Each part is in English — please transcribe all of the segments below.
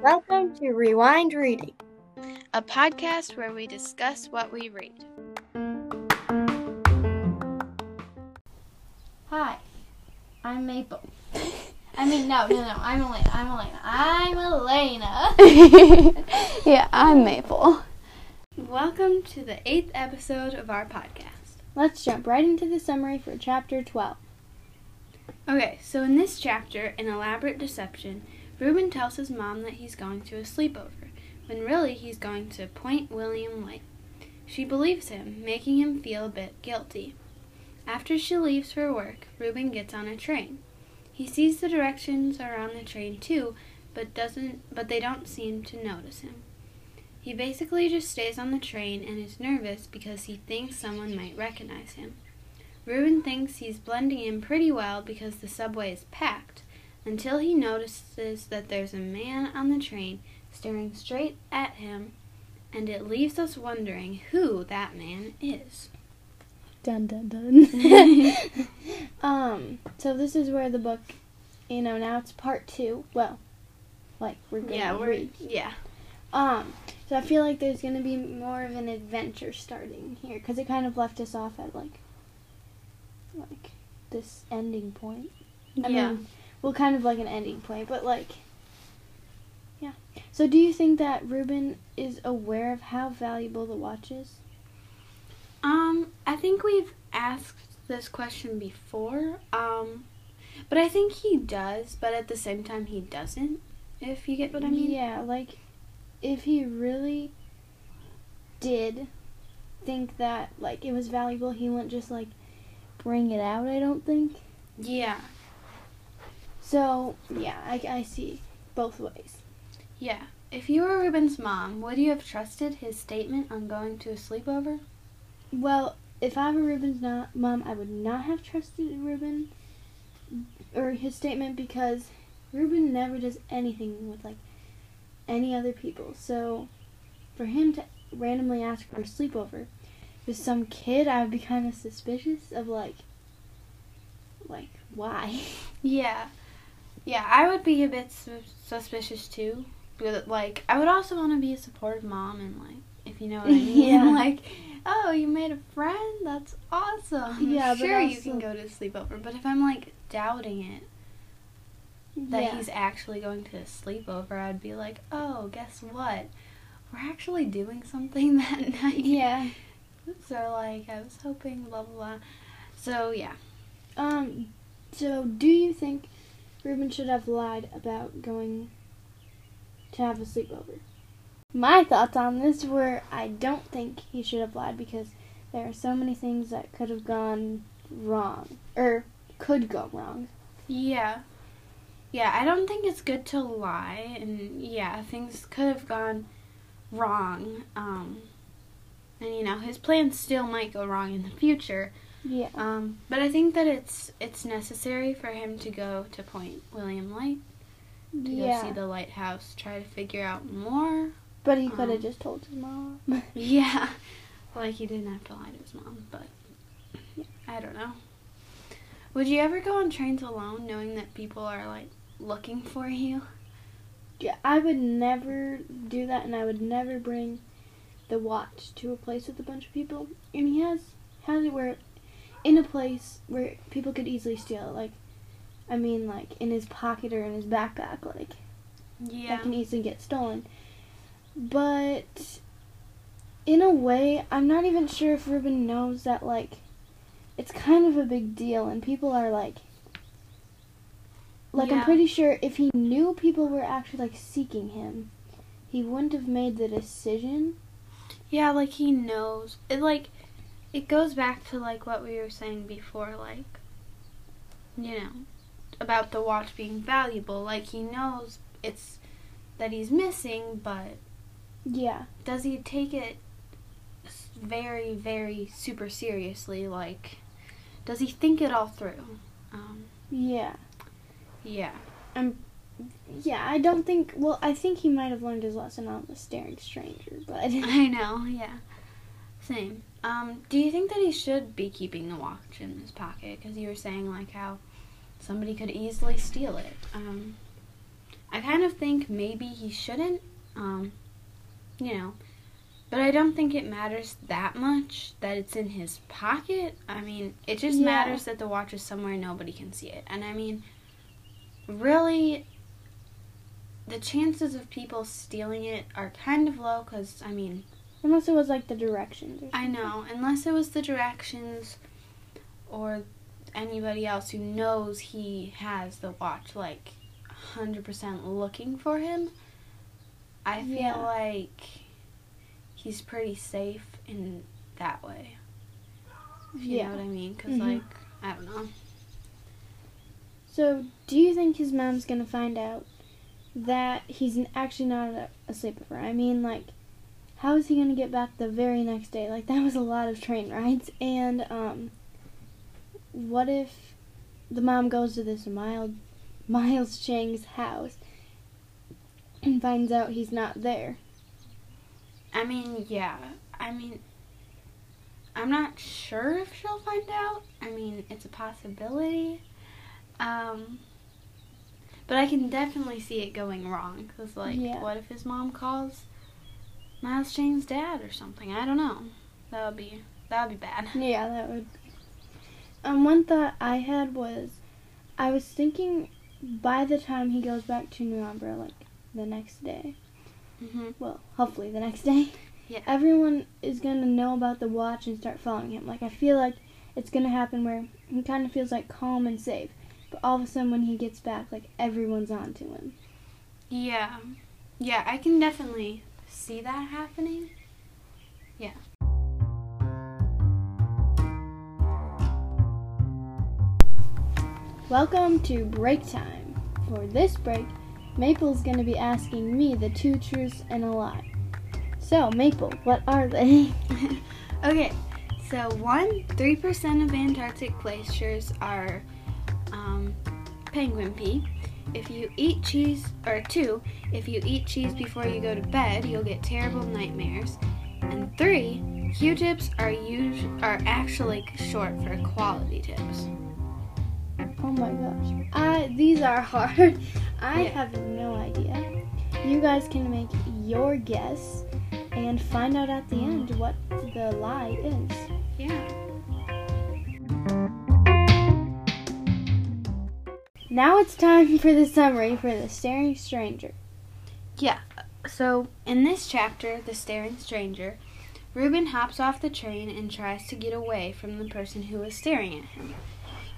Welcome to Rewind Reading. a podcast where we discuss what we read. Hi, I'm Maple. I mean, no, no, no. I'm Alena. I'm Alena. I'm Alena. yeah, I'm Maple. Welcome to the eighth episode of our podcast. Let's jump right into the summary for chapter 12. Okay, so in this chapter, an elaborate deception, Reuben tells his mom that he's going to a sleepover, when really he's going to Point William Light. She believes him, making him feel a bit guilty. After she leaves for work, Reuben gets on a train. He sees the directions are on the train too, but doesn't but they don't seem to notice him. He basically just stays on the train and is nervous because he thinks someone might recognize him. Reuben thinks he's blending in pretty well because the subway is packed, until he notices that there's a man on the train staring straight at him, and it leaves us wondering who that man is. Dun dun dun. um, so this is where the book, you know, now it's part two. Well, like we're going Yeah, we're read. yeah. Um, so I feel like there's going to be more of an adventure starting here because it kind of left us off at like, like this ending point. I yeah. mean, well, kind of like an ending point, but like, yeah. So, do you think that Reuben is aware of how valuable the watch is? Um, I think we've asked this question before. Um, but I think he does, but at the same time he doesn't. If you get what I mean. Yeah, like, if he really did think that like it was valuable, he wouldn't just like bring it out. I don't think. Yeah. So yeah, I, I see both ways. Yeah. If you were Reuben's mom, would you have trusted his statement on going to a sleepover? Well, if I were Reuben's not, mom, I would not have trusted Reuben or his statement because Reuben never does anything with like any other people. So for him to randomly ask for a sleepover with some kid, I would be kind of suspicious of like, like why? Yeah. Yeah, I would be a bit su- suspicious too. But like, I would also want to be a supportive mom and like, if you know what I mean, Yeah. like, oh, you made a friend, that's awesome. Yeah, but sure you can go to sleepover. But if I'm like doubting it that yeah. he's actually going to sleepover, I'd be like, oh, guess what? We're actually doing something that night. yeah. So like, I was hoping, blah blah blah. So yeah. Um. So do you think Reuben should have lied about going to have a sleepover? My thoughts on this were I don't think he should have lied because there are so many things that could have gone wrong or could go wrong. Yeah. Yeah, I don't think it's good to lie and yeah, things could have gone wrong. Um and you know, his plans still might go wrong in the future. Yeah. Um but I think that it's it's necessary for him to go to Point William Light to go see the lighthouse, try to figure out more. But he could have Um, just told his mom. Yeah. Like he didn't have to lie to his mom, but Yeah. I don't know. Would you ever go on trains alone knowing that people are like looking for you? yeah, I would never do that, and I would never bring the watch to a place with a bunch of people. And he has has it where in a place where people could easily steal it. Like, I mean, like in his pocket or in his backpack, like Yeah. that can easily get stolen. But in a way, I'm not even sure if Reuben knows that like it's kind of a big deal, and people are like. Like I'm pretty sure if he knew people were actually like seeking him, he wouldn't have made the decision. Yeah, like he knows. It like it goes back to like what we were saying before like you know about the watch being valuable. Like he knows it's that he's missing, but Yeah. does he take it very very super seriously like does he think it all through? Um Yeah. yeah. Yeah, I don't think well, I think he might have learned his lesson on the staring stranger, but I know, yeah. Same. Um, do you think that he should be keeping the watch in his pocket? Because you were saying like how somebody could easily steal it. Um, I kind of think maybe he shouldn't, um, you know, but I don't think it matters that much that it's in his pocket. I mean, it just Yeah. matters that the watch is somewhere nobody can see it. And I mean, really, the chances of people stealing it are kind of low because, I mean, Unless it was like the directions. Or I know, unless it was the directions or anybody else who knows he has the watch, like 100% looking for him, I feel Yeah. like he's pretty safe in that way. If you Yeah. know what I mean? Because, Mhm. like, I don't know. So, do you think his mom's gonna find out that he's actually not a, sleepover? I mean, like, how is he gonna get back the very next day? Like, that was a lot of train rides. And, um, what if the mom goes to this Miles, Miles Chang's house and finds out he's not there? I mean, yeah. I mean, I'm not sure if she'll find out. I mean, it's a possibility. Um, but I can definitely see it going wrong. Because, like, Yeah. what if his mom calls Miles Shane's dad or something? I don't know. That would be, that would be bad. Yeah, that would. Um, one thought I had was, I was thinking by the time he goes back to New Umbra, like the next day, hmm well, hopefully the next day, Yeah. everyone is gonna know about the watch and start following him. Like I feel like it's gonna happen where he kind of feels like calm and safe, but all of a sudden when he gets back, like everyone's on to him. Yeah. Yeah, I can definitely see that happening. Yeah. Welcome to break time. For this break, Maple's gonna be asking me the two truths and a lie. So, Maple, what are they? okay, so one, three percent of Antarctic glaciers are um, penguin pee. If you eat cheese, or two, if you eat cheese before you go to bed, you'll get terrible nightmares. And three, Q-tips are us- are actually short for quality tips. Oh my gosh. I these are hard. I Yeah. have no idea. You guys can make your guess and find out at the end what the lie is. Yeah. Now it's time for the summary for the staring stranger. Yeah. So in this chapter, The Staring Stranger, Reuben hops off the train and tries to get away from the person who is staring at him.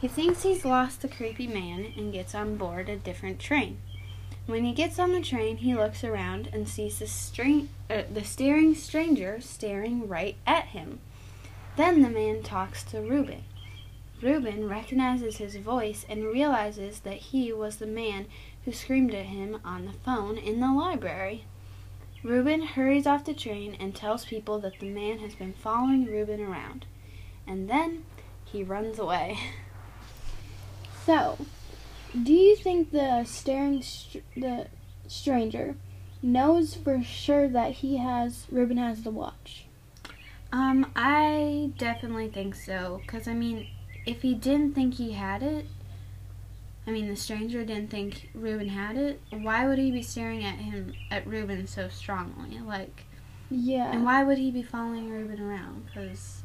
He thinks he's lost the creepy man and gets on board a different train. When he gets on the train, he looks around and sees the, stra- uh, the staring stranger staring right at him. Then the man talks to Reuben. Reuben recognizes his voice and realizes that he was the man who screamed at him on the phone in the library. Reuben hurries off the train and tells people that the man has been following Reuben around. And then he runs away. So, do you think the staring str- the stranger knows for sure that he has Reuben has the watch? Um, I definitely think so. Because, I mean, if he didn't think he had it, I mean, the stranger didn't think Reuben had it, why would he be staring at him, at Reuben so strongly? Like, Yeah, and why would he be following Reuben around? Because,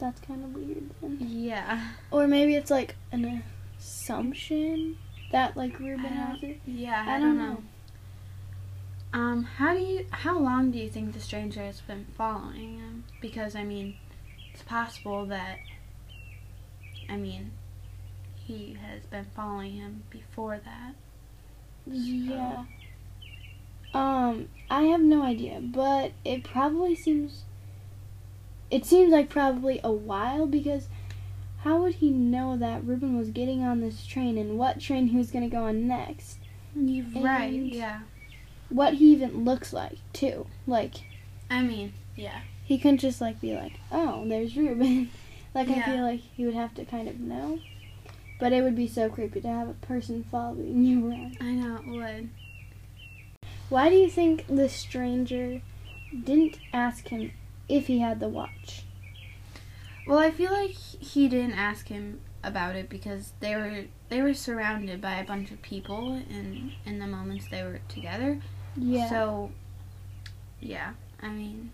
that's kind of weird. Then. yeah. Or maybe it's like an assumption that like Reuben has it. Yeah, I don't know. Um, how do you, how long do you think the stranger has been following him? Because, I mean, it's possible that, I mean, he has been following him before that. Yeah. Um, I have no idea, but it probably seems. It seems like probably a while because how would he know that Reuben was getting on this train and what train he was going to go on next? Right, yeah. What he even looks like, too. Like, I mean, yeah. he couldn't just like be like, oh, there's Reuben. like, I feel like he would have to kind of know. But it would be so creepy to have a person following you around. I know it would. Why do you think the stranger didn't ask him if he had the watch? Well, I feel like he didn't ask him about it because they were they were surrounded by a bunch of people in in the moments they were together. Yeah. So yeah, I mean,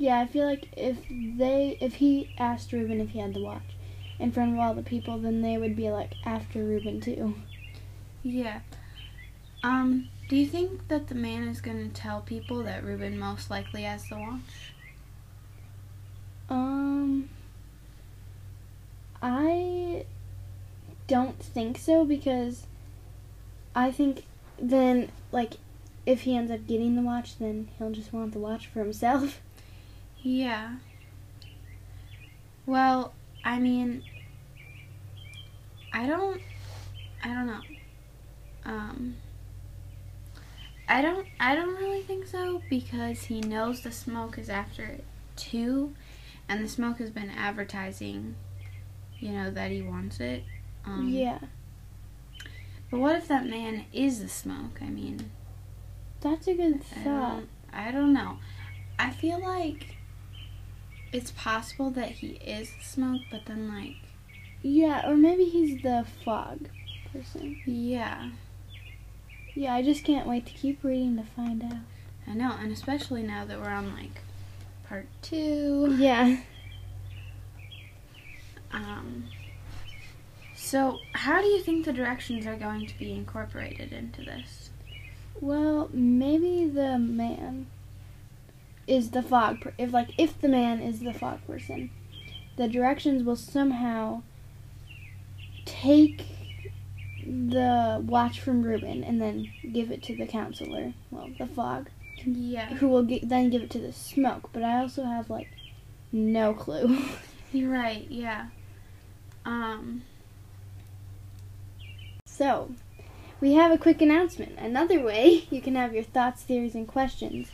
Yeah, I feel like if they if he asked Reuben if he had the watch in front of all the people, then they would be like after Reuben too. yeah. Um, do you think that the man is going to tell people that Reuben most likely has the watch? Um I don't think so because I think then like if he ends up getting the watch then he'll just want the watch for himself. Yeah. Well, I mean, I don't, I don't know. Um, I don't, I don't really think so because he knows the smoke is after it too, and the smoke has been advertising, you know, that he wants it. Um, yeah. But what if that man is the smoke? I mean, That's a good I thought. don't, I don't know. I feel like it's possible that he is smoke, but then like, Yeah, or maybe he's the fog person. yeah, Yeah, I just can't wait to keep reading to find out. I know, and especially now that we're on like part two. Yeah. Um. So, how do you think the directions are going to be incorporated into this? Well, maybe the man is the fog. Per- if like if the man is the fog person, the directions will somehow take the watch from Reuben and then give it to the counselor. Well, the fog, Yeah, who will gi- then give it to the smoke. But I also have like no clue. you're right. Yeah. Um. So, we have a quick announcement. Another way you can have your thoughts, theories, and questions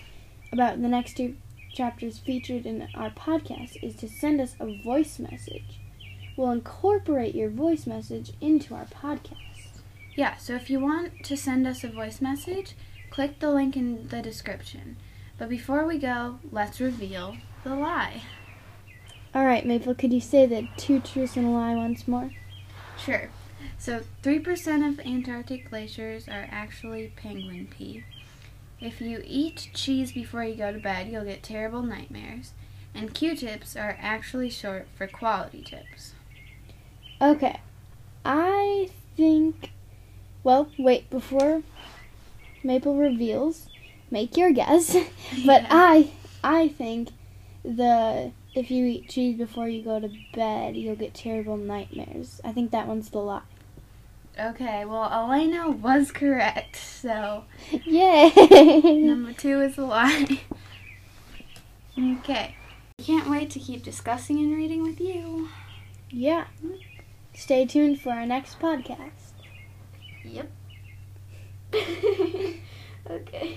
about the next two chapters featured in our podcast is to send us a voice message. We'll incorporate your voice message into our podcast. Yeah. So, if you want to send us a voice message, click the link in the description. But before we go, let's reveal the lie. All right, Maple, could you say the two truths and a lie once more? Sure. So, 3% of Antarctic glaciers are actually penguin pee. If you eat cheese before you go to bed, you'll get terrible nightmares. And Q tips are actually short for quality tips. Okay, I think. Well, wait, before Maple reveals, make your guess. but Yeah. I, I think the if you eat cheese before you go to bed, you'll get terrible nightmares. I think that one's the lie. Okay, well, Alena was correct. So, Yay! number two is a lie. okay. I can't wait to keep discussing and reading with you. yeah. Stay tuned for our next podcast. Yep. okay.